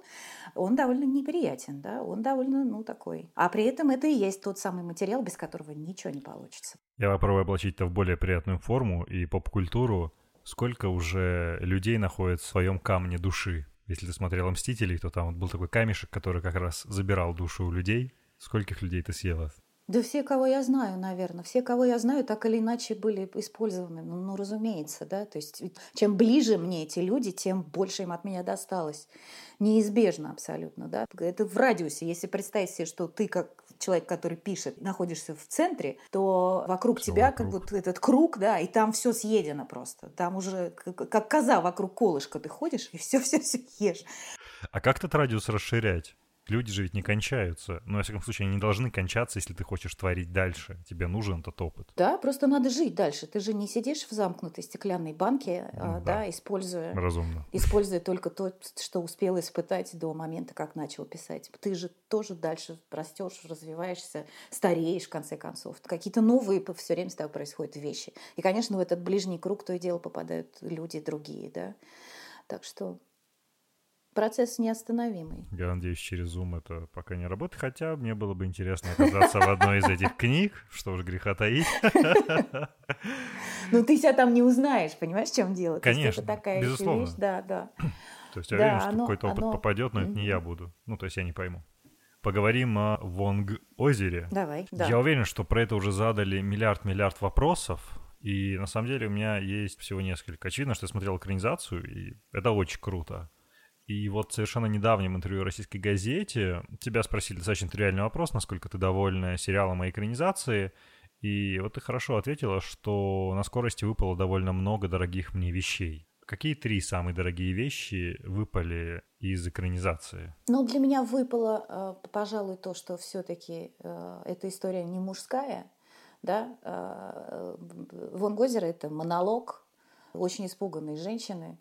он довольно неприятен, да, он довольно, ну, такой. А при этом это и есть тот самый материал, без которого ничего не получится. Я попробую облачить это в более приятную форму и поп-культуру. Сколько уже людей находит в своем камне души? Если ты смотрел «Мстителей», то там вот был такой камешек, который как раз забирал душу у людей. Скольких людей ты съела? Да все, кого я знаю, наверное. Все, кого я знаю, так или иначе были использованы. Ну, ну разумеется, да. То есть чем ближе мне эти люди, тем больше им от меня досталось. Неизбежно абсолютно, да. Это в радиусе. Если представить себе, что ты как человек, который пишет, находишься в центре, то вокруг все тебя вокруг. как вот этот круг, да, и там все съедено просто. Там уже как коза вокруг колышка ты ходишь и все-все-все ешь. А как этот радиус расширять? Люди же ведь не кончаются. Но, во всяком случае, они не должны кончаться, если ты хочешь творить дальше. Тебе нужен этот опыт. Да, просто надо жить дальше. Ты же не сидишь в замкнутой стеклянной банке, да, да используя, Разумно. используя только то, что успел испытать до момента, как начал писать. Ты же тоже дальше растешь, развиваешься, стареешь, в конце концов. Какие-то новые все время с тобой происходят вещи. И, конечно, в этот ближний круг то и дело попадают люди другие, да. Так что процесс неостановимый. Я надеюсь, через Zoom это пока не работает, хотя мне было бы интересно оказаться в одной из этих книг, что уж греха таить. Ну, ты себя там не узнаешь, понимаешь, в чем дело? Конечно, безусловно. Да, да. То есть я уверен, что какой-то опыт попадет, но это не я буду. Ну, то есть я не пойму. поговорим о Вонг-озере. Давай, да. Я уверен, что про это уже задали миллиард-миллиард вопросов. И на самом деле у меня есть всего несколько. Очевидно, что я смотрел экранизацию, и это очень круто. И вот совершенно недавнем интервью российской газете тебя спросили достаточно тривиальный вопрос, насколько ты довольна сериалом и экранизации. И вот ты хорошо ответила, что на скорости выпало довольно много дорогих мне вещей. Какие три самые дорогие вещи выпали из экранизации? Ну, для меня выпало, э, пожалуй, то, что все-таки э, эта история не мужская. Да? Э, Вон Гозер – это монолог очень испуганной женщины,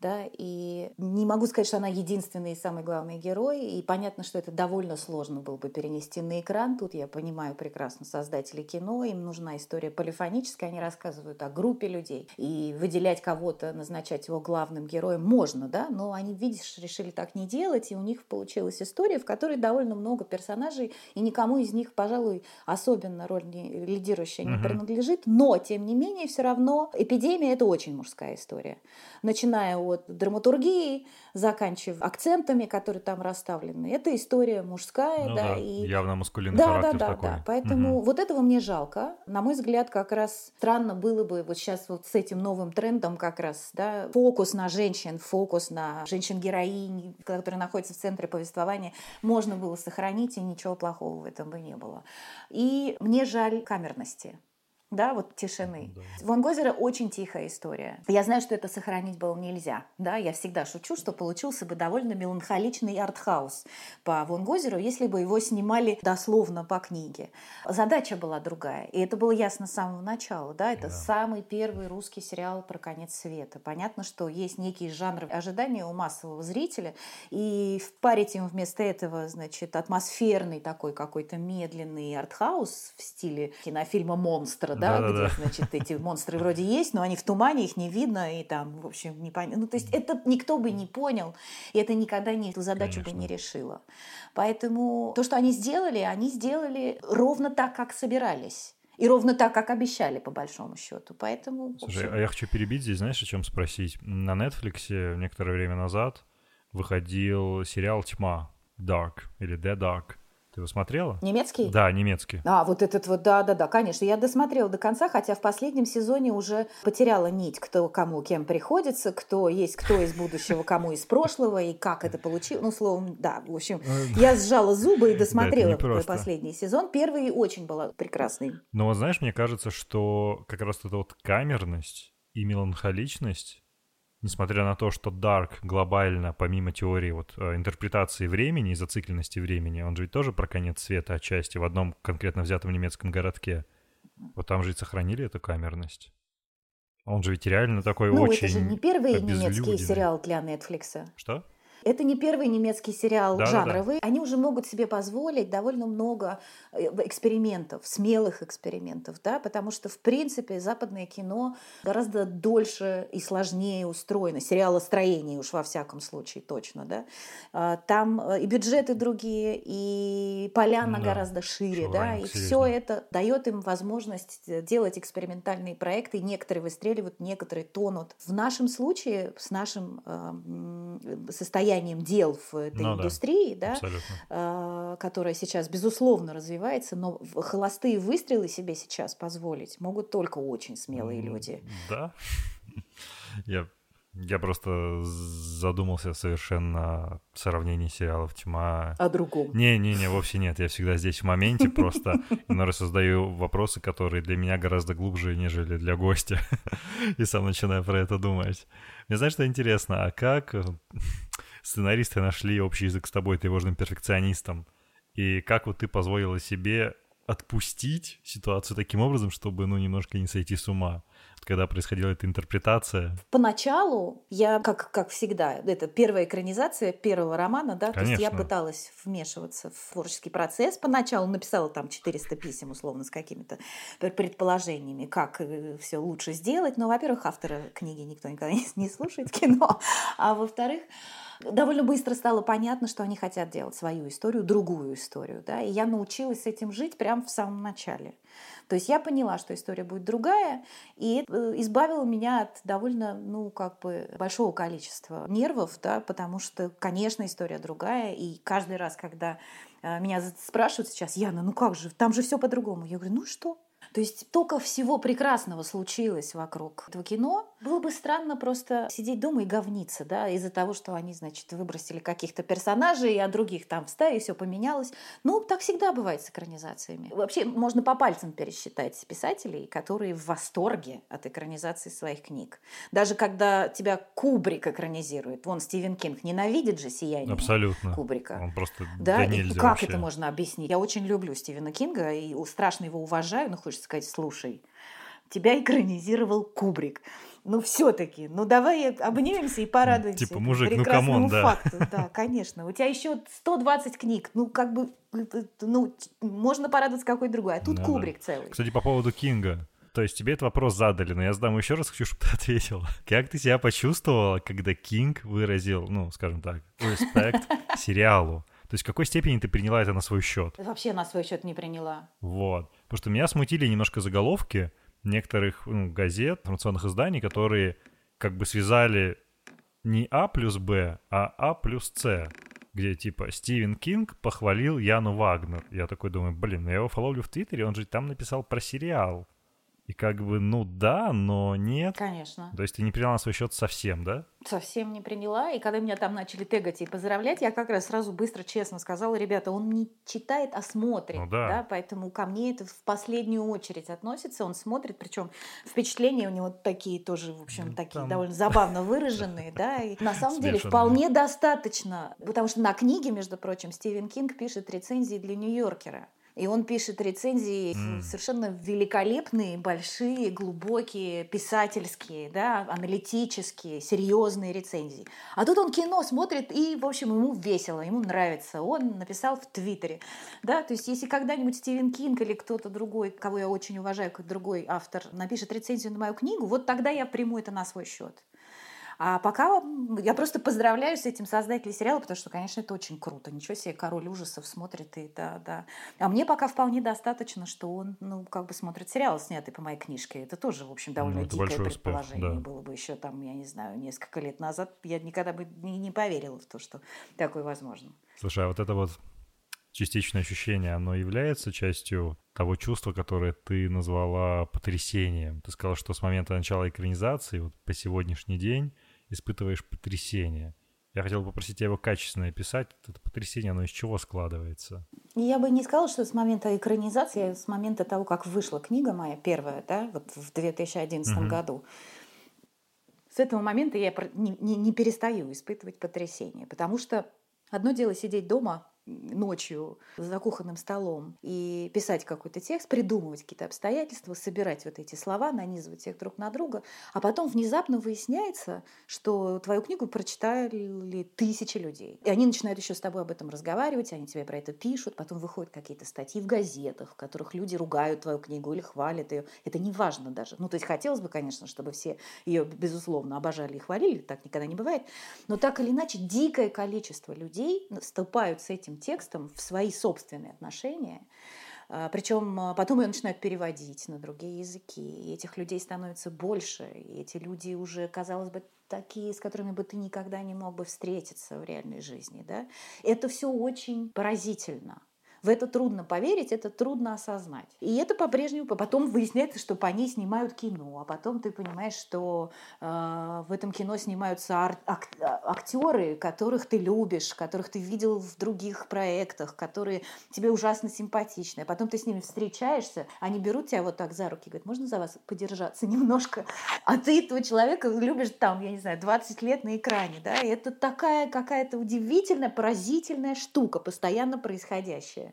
да, и не могу сказать, что она единственный и самый главный герой, и понятно, что это довольно сложно было бы перенести на экран, тут я понимаю прекрасно создатели кино, им нужна история полифоническая, они рассказывают о группе людей, и выделять кого-то, назначать его главным героем можно, да, но они, видишь, решили так не делать, и у них получилась история, в которой довольно много персонажей, и никому из них, пожалуй, особенно роль не, лидирующая не uh-huh. принадлежит, но, тем не менее, все равно эпидемия – это очень мужская история. Начиная от драматургии, заканчивая акцентами, которые там расставлены. Это история мужская, ну, да, да, и явно маскулинный да, характер да, да, такой. Да, поэтому угу. вот этого мне жалко. На мой взгляд, как раз странно было бы вот сейчас вот с этим новым трендом как раз, да, фокус на женщин, фокус на женщин-героинь, которые находятся в центре повествования, можно было сохранить, и ничего плохого в этом бы не было. И мне жаль камерности да, вот тишины. Да. Ван Гозера очень тихая история. Я знаю, что это сохранить было нельзя, да, я всегда шучу, что получился бы довольно меланхоличный артхаус по Ван Гозеру, если бы его снимали дословно по книге. Задача была другая, и это было ясно с самого начала, да, это да. самый первый русский сериал про конец света. Понятно, что есть некий жанр ожидания у массового зрителя, и впарить им вместо этого, значит, атмосферный такой какой-то медленный артхаус в стиле кинофильма «Монстр», да, да, где, да. значит, эти монстры вроде есть, но они в тумане, их не видно, и там, в общем, не понятно. Ну, то есть это никто бы не понял, и это никогда не, эту задачу Конечно. бы не решило. Поэтому то, что они сделали, они сделали ровно так, как собирались. И ровно так, как обещали, по большому счету. Поэтому... Слушай, общем... а я хочу перебить здесь, знаешь, о чем спросить? На Netflix некоторое время назад выходил сериал «Тьма», Dark или The Dark. Ты его смотрела? Немецкий? Да, немецкий. А, вот этот вот, да-да-да, конечно. Я досмотрела до конца, хотя в последнем сезоне уже потеряла нить, кто кому кем приходится, кто есть кто из будущего, кому из прошлого, и как это получилось. Ну, словом, да, в общем, ну, я сжала зубы и досмотрела да, последний сезон. Первый очень был прекрасный. Но знаешь, мне кажется, что как раз эта вот камерность и меланхоличность несмотря на то, что Dark глобально, помимо теории вот, э, интерпретации времени и зацикленности времени, он же ведь тоже про конец света отчасти в одном конкретно взятом немецком городке. Вот там же и сохранили эту камерность. Он же ведь реально такой ну, очень это же не первый немецкий сериал для Netflix. Что? Это не первый немецкий сериал да, жанровый. Да, да. Они уже могут себе позволить довольно много э, экспериментов, смелых экспериментов, да, потому что, в принципе, западное кино гораздо дольше и сложнее устроено. Сериалостроение уж во всяком случае точно, да. А, там э, и бюджеты другие, и поляна да. гораздо шире, Шо, да, и все это дает им возможность э, делать экспериментальные проекты. Некоторые выстреливают, некоторые тонут. В нашем случае с нашим э, состоянием состоянием дел в этой ну, индустрии, да, да которая сейчас, безусловно, развивается, но холостые выстрелы себе сейчас позволить могут только очень смелые люди. Да. Я я просто задумался совершенно в сравнении сериалов «Тьма». О другом. Не-не-не, вовсе нет. Я всегда здесь в моменте, просто иногда создаю вопросы, которые для меня гораздо глубже, нежели для гостя. И сам начинаю про это думать. Мне знаешь, что интересно? А как сценаристы нашли общий язык с тобой, тревожным перфекционистом. И как вот ты позволила себе отпустить ситуацию таким образом, чтобы, ну, немножко не сойти с ума, когда происходила эта интерпретация? Поначалу я, как, как всегда, это первая экранизация первого романа, да, Конечно. то есть я пыталась вмешиваться в творческий процесс. Поначалу написала там 400 писем, условно, с какими-то предположениями, как э, все лучше сделать. Но, во-первых, автора книги никто никогда не слушает кино, а во-вторых, довольно быстро стало понятно, что они хотят делать свою историю, другую историю. Да? И я научилась с этим жить прямо в самом начале. То есть я поняла, что история будет другая, и э, избавило меня от довольно, ну, как бы большого количества нервов, да, потому что, конечно, история другая, и каждый раз, когда э, меня спрашивают сейчас, Яна, ну как же, там же все по-другому. Я говорю, ну что? То есть только всего прекрасного случилось вокруг этого кино. Было бы странно просто сидеть дома и говниться, да, из-за того, что они, значит, выбросили каких-то персонажей, а других там вставили, и все поменялось. Ну, так всегда бывает с экранизациями. Вообще, можно по пальцам пересчитать писателей, которые в восторге от экранизации своих книг. Даже когда тебя Кубрик экранизирует. Вон Стивен Кинг ненавидит же «Сияние» Абсолютно. Кубрика. Он просто да, да и как вообще. это можно объяснить? Я очень люблю Стивена Кинга и страшно его уважаю, но хочется сказать, слушай, тебя экранизировал Кубрик. Ну, все-таки, ну давай обнимемся и порадуемся. Типа, мужик, ну come on, да. факту. Да, конечно. У тебя еще 120 книг. Ну, как бы, ну, можно порадоваться какой другой. А тут Ну да. Кубрик целый. Кстати, по поводу Кинга. То есть тебе этот вопрос задали, но я задам еще раз, хочу, чтобы ты ответила. Как ты себя почувствовала, когда Кинг выразил, ну, скажем так, респект сериалу? То есть в какой степени ты приняла это на свой счет? Вообще на свой счет не приняла. Вот. Потому что меня смутили немножко заголовки некоторых ну, газет, информационных изданий, которые как бы связали не А плюс Б, а А плюс С. Где типа Стивен Кинг похвалил Яну Вагнер. Я такой думаю, блин, ну я его фоловлю в Твиттере, он же там написал про сериал. И как бы, ну да, но нет. Конечно. То есть ты не приняла на свой счет совсем, да? Совсем не приняла. И когда меня там начали тегать и поздравлять, я как раз сразу быстро, честно сказала, ребята, он не читает, а смотрит. Ну да. Поэтому ко мне это в последнюю очередь относится. Он смотрит, причем впечатления у него такие тоже, в общем, Ну, такие там- довольно забавно выраженные. Да? И на самом деле вполне достаточно. Потому что на книге, между прочим, Стивен Кинг пишет рецензии для Нью-Йоркера. И он пишет рецензии М. совершенно великолепные, большие, глубокие, писательские, да, аналитические, серьезные рецензии. А тут он кино смотрит, и, в общем, ему весело, ему нравится. Он написал в Твиттере. Да, то есть, если когда-нибудь Стивен Кинг или кто-то другой, кого я очень уважаю, как другой автор, напишет рецензию на мою книгу, вот тогда я приму это на свой счет. А пока я просто поздравляю с этим создателей сериала, потому что, конечно, это очень круто. Ничего себе, король ужасов смотрит и да, да. А мне пока вполне достаточно, что он, ну, как бы смотрит сериал, снятый по моей книжке. Это тоже, в общем, довольно Ну, дикое большой успех, предположение да. было бы еще там, я не знаю, несколько лет назад. Я никогда бы не, не поверила в то, что такое возможно. Слушай, а вот это вот частичное ощущение, оно является частью того чувства, которое ты назвала потрясением. Ты сказала, что с момента начала экранизации вот по сегодняшний день испытываешь потрясение. Я хотел попросить тебя его качественно описать. Это потрясение, оно из чего складывается? Я бы не сказала, что с момента экранизации, а с момента того, как вышла книга моя первая, да, вот в 2011 Мгм. году, с этого момента я не, не- не перестаю испытывать потрясение, потому что одно дело сидеть дома ночью за кухонным столом и писать какой-то текст, придумывать какие-то обстоятельства, собирать вот эти слова, нанизывать их друг на друга, а потом внезапно выясняется, что твою книгу прочитали тысячи людей. И они начинают еще с тобой об этом разговаривать, они тебе про это пишут, потом выходят какие-то статьи в газетах, в которых люди ругают твою книгу или хвалят ее. Это не важно даже. Ну, то есть хотелось бы, конечно, чтобы все ее, безусловно, обожали и хвалили, так никогда не бывает. Но так или иначе, дикое количество людей вступают с этим текстом в свои собственные отношения. Причем потом ее начинают переводить на другие языки. И этих людей становится больше. И эти люди уже, казалось бы, такие, с которыми бы ты никогда не мог бы встретиться в реальной жизни. Да? Это все очень поразительно. В это трудно поверить, это трудно осознать. И это по-прежнему, потом выясняется, что по ней снимают кино, а потом ты понимаешь, что э, в этом кино снимаются ар- ак- актеры, которых ты любишь, которых ты видел в других проектах, которые тебе ужасно симпатичны. А потом ты с ними встречаешься, они берут тебя вот так за руки говорят, можно за вас подержаться немножко? А ты этого человека любишь там, я не знаю, 20 лет на экране, да? И это такая какая-то удивительная, поразительная штука, постоянно происходящая.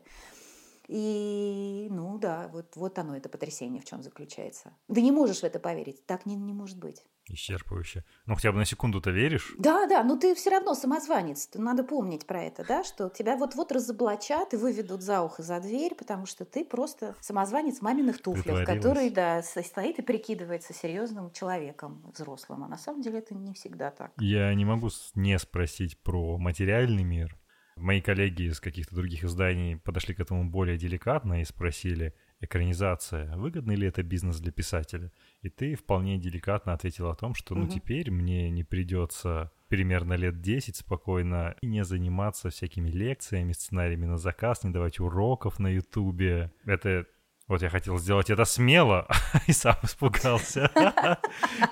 И, ну да, вот, вот оно, это потрясение в чем заключается. Ты не можешь в это поверить, так не, не может быть. Исчерпывающе. Ну, хотя бы на секунду-то веришь? Да, да, но ты все равно самозванец. Надо помнить про это, да, что тебя вот-вот разоблачат и выведут за ухо, за дверь, потому что ты просто самозванец маминых туфлях, который, да, стоит и прикидывается серьезным человеком взрослым. А на самом деле это не всегда так. Я не могу не спросить про материальный мир. Мои коллеги из каких-то других изданий подошли к этому более деликатно и спросили – экранизация, выгодный ли это бизнес для писателя? И ты вполне деликатно ответил о том, что ну теперь мне не придется примерно лет 10 спокойно и не заниматься всякими лекциями, сценариями на заказ, не давать уроков на ютубе. Это вот я хотел сделать это смело, и сам испугался.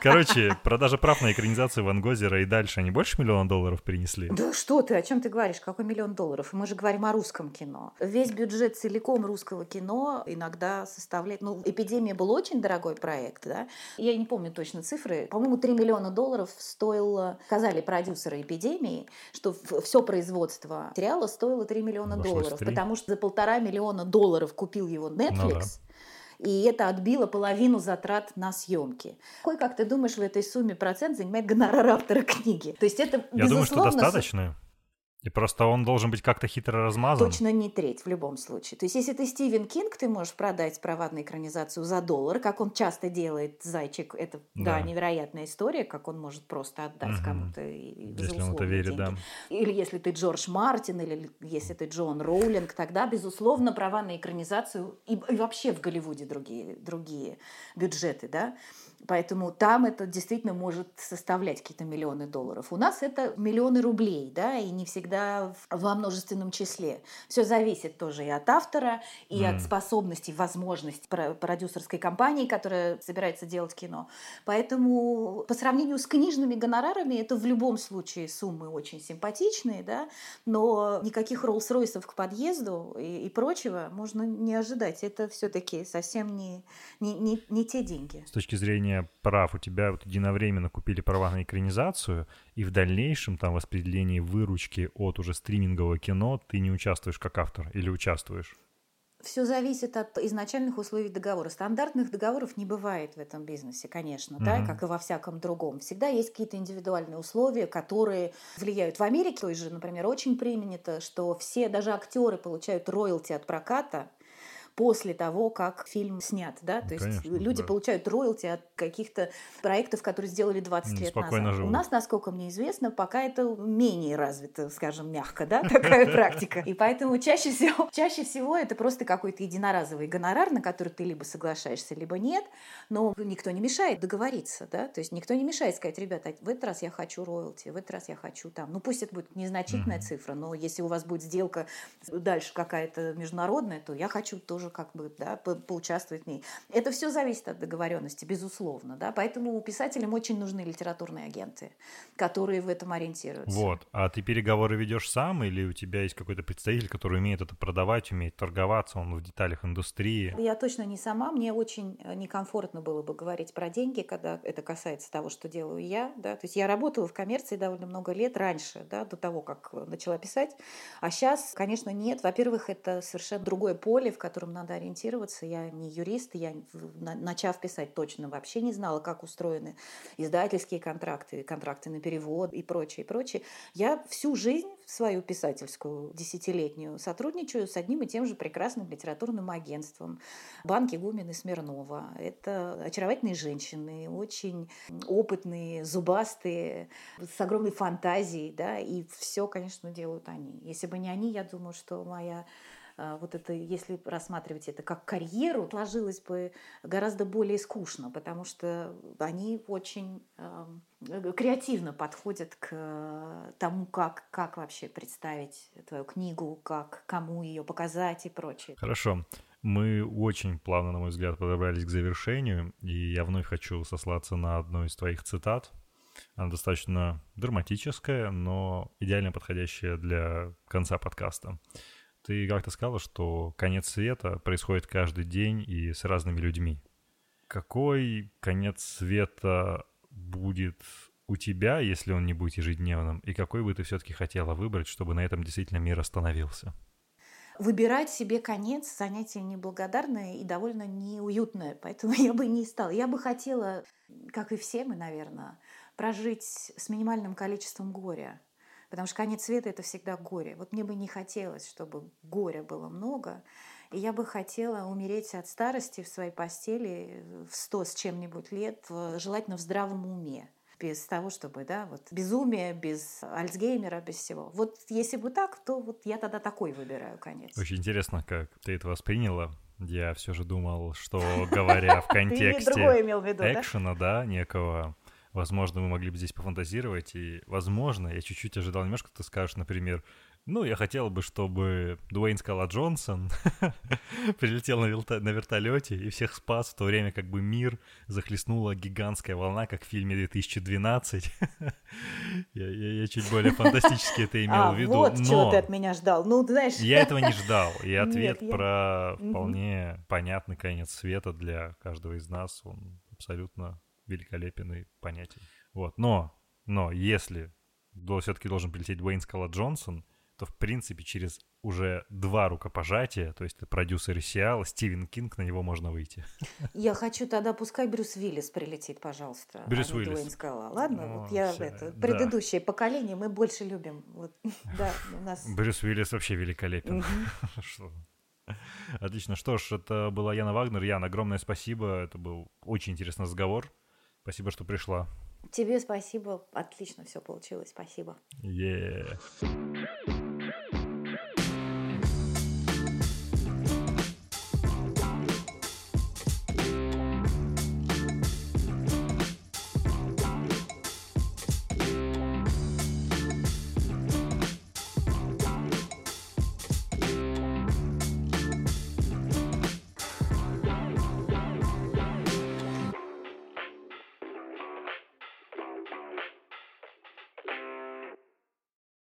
Короче, продажа прав на экранизацию Ван Гозера и дальше, они больше миллиона долларов принесли? Да что ты, о чем ты говоришь? Какой миллион долларов? Мы же говорим о русском кино. Весь бюджет целиком русского кино иногда составляет... Ну, «Эпидемия» был очень дорогой проект, да? Я не помню точно цифры. По-моему, 3 миллиона долларов стоило... Сказали продюсеры «Эпидемии», что все производство сериала стоило 3 миллиона Вошлось долларов, 3. потому что за полтора миллиона долларов купил его Netflix, ну, да и это отбило половину затрат на съемки. Какой, как ты думаешь, в этой сумме процент занимает гонорар автора книги? То есть это, Я думаю, что достаточно. И просто он должен быть как-то хитро размазан. Точно не треть в любом случае. То есть если ты Стивен Кинг, ты можешь продать права на экранизацию за доллар, как он часто делает, «Зайчик». Это, да, да невероятная история, как он может просто отдать угу. кому-то. Если он это верит, деньги. да. Или если ты Джордж Мартин, или если ты Джон Роулинг, тогда, безусловно, права на экранизацию и, и вообще в Голливуде другие, другие бюджеты, да. Поэтому там это действительно может составлять какие-то миллионы долларов. У нас это миллионы рублей, да, и не всегда во множественном числе. Все зависит тоже и от автора, и mm. от способностей, возможностей продюсерской компании, которая собирается делать кино. Поэтому по сравнению с книжными гонорарами это в любом случае суммы очень симпатичные, да, но никаких Роллс-Ройсов к подъезду и, и прочего можно не ожидать. Это все-таки совсем не, не, не, не те деньги. С точки зрения получения прав у тебя вот единовременно купили права на экранизацию, и в дальнейшем там в выручки от уже стримингового кино ты не участвуешь как автор или участвуешь? Все зависит от изначальных условий договора. Стандартных договоров не бывает в этом бизнесе, конечно, mm-hmm. да, как и во всяком другом. Всегда есть какие-то индивидуальные условия, которые влияют. В Америке той же, например, очень принято, что все, даже актеры получают роялти от проката, после того, как фильм снят, да, то Конечно, есть люди да. получают роялти от каких-то проектов, которые сделали 20 лет назад. Живут. У нас, насколько мне известно, пока это менее развито, скажем, мягко, да, такая практика. И поэтому чаще всего, чаще всего это просто какой-то единоразовый гонорар, на который ты либо соглашаешься, либо нет, но никто не мешает договориться, да, то есть никто не мешает сказать, ребята, в этот раз я хочу роялти, в этот раз я хочу там, ну пусть это будет незначительная цифра, но если у вас будет сделка дальше какая-то международная, то я хочу тоже тоже как бы да, по поучаствовать в ней. Это все зависит от договоренности, безусловно. Да? Поэтому писателям очень нужны литературные агенты, которые в этом ориентируются. Вот. А ты переговоры ведешь сам или у тебя есть какой-то представитель, который умеет это продавать, умеет торговаться, он в деталях индустрии? Я точно не сама. Мне очень э, некомфортно было бы говорить про деньги, когда это касается того, что делаю я. Да? То есть я работала в коммерции довольно много лет раньше, да, до того, как начала писать. А сейчас, конечно, нет. Во-первых, это совершенно другое поле, в котором надо ориентироваться. Я не юрист, я, начав писать, точно вообще не знала, как устроены издательские контракты, контракты на перевод и прочее, и прочее. Я всю жизнь свою писательскую десятилетнюю сотрудничаю с одним и тем же прекрасным литературным агентством Банки Гумин и Смирнова. Это очаровательные женщины, очень опытные, зубастые, с огромной фантазией, да, и все, конечно, делают они. Если бы не они, я думаю, что моя вот это, если рассматривать это как карьеру, сложилось бы гораздо более скучно, потому что они очень креативно подходят к тому, как, как вообще представить твою книгу, как кому ее показать и прочее. Хорошо. Мы очень плавно, на мой взгляд, подобрались к завершению, и я вновь хочу сослаться на одну из твоих цитат. Она достаточно драматическая, но идеально подходящая для конца подкаста. Ты как-то сказала, что конец света происходит каждый день и с разными людьми. Какой конец света будет у тебя, если он не будет ежедневным, и какой бы ты все-таки хотела выбрать, чтобы на этом действительно мир остановился? выбирать себе конец занятие неблагодарное и довольно неуютное, поэтому я бы не стала. Я бы хотела, как и все мы, наверное, прожить с минимальным количеством горя. Потому что конец света – это всегда горе. Вот мне бы не хотелось, чтобы горя было много. И я бы хотела умереть от старости в своей постели в сто с чем-нибудь лет, желательно в здравом уме без того, чтобы, да, вот безумие, без Альцгеймера, без всего. Вот если бы так, то вот я тогда такой выбираю конец. Очень интересно, как ты это восприняла. Я все же думал, что говоря в контексте экшена, да, некого, возможно, мы могли бы здесь пофантазировать, и, возможно, я чуть-чуть ожидал немножко, ты скажешь, например, ну, я хотел бы, чтобы Дуэйн Скала Джонсон прилетел на, вилта- на вертолете и всех спас, в то время как бы мир захлестнула гигантская волна, как в фильме 2012. я, я, я чуть более фантастически это имел а, в виду. вот но чего ты от меня ждал. Ну, знаешь... я этого не ждал. И ответ Нет, про я... вполне понятный конец света для каждого из нас, он абсолютно великолепен и понятен. Вот, но, но если все-таки должен прилететь Дуэйн Скала Джонсон, то, в принципе, через уже два рукопожатия, то есть продюсер сериала, Стивен Кинг, на него можно выйти. Я хочу тогда, пускай Брюс Уиллис прилетит, пожалуйста. А Брюс а Уиллис. Дуэйн Скала. Ладно, ну, вот я все, это, да. предыдущее поколение мы больше любим. Вот, да, у нас... Брюс Уиллис вообще великолепен. Отлично. Что ж, это была Яна Вагнер. Яна, огромное спасибо. Это был очень интересный разговор. Спасибо, что пришла. Тебе спасибо. Отлично все получилось. Спасибо. Yeah.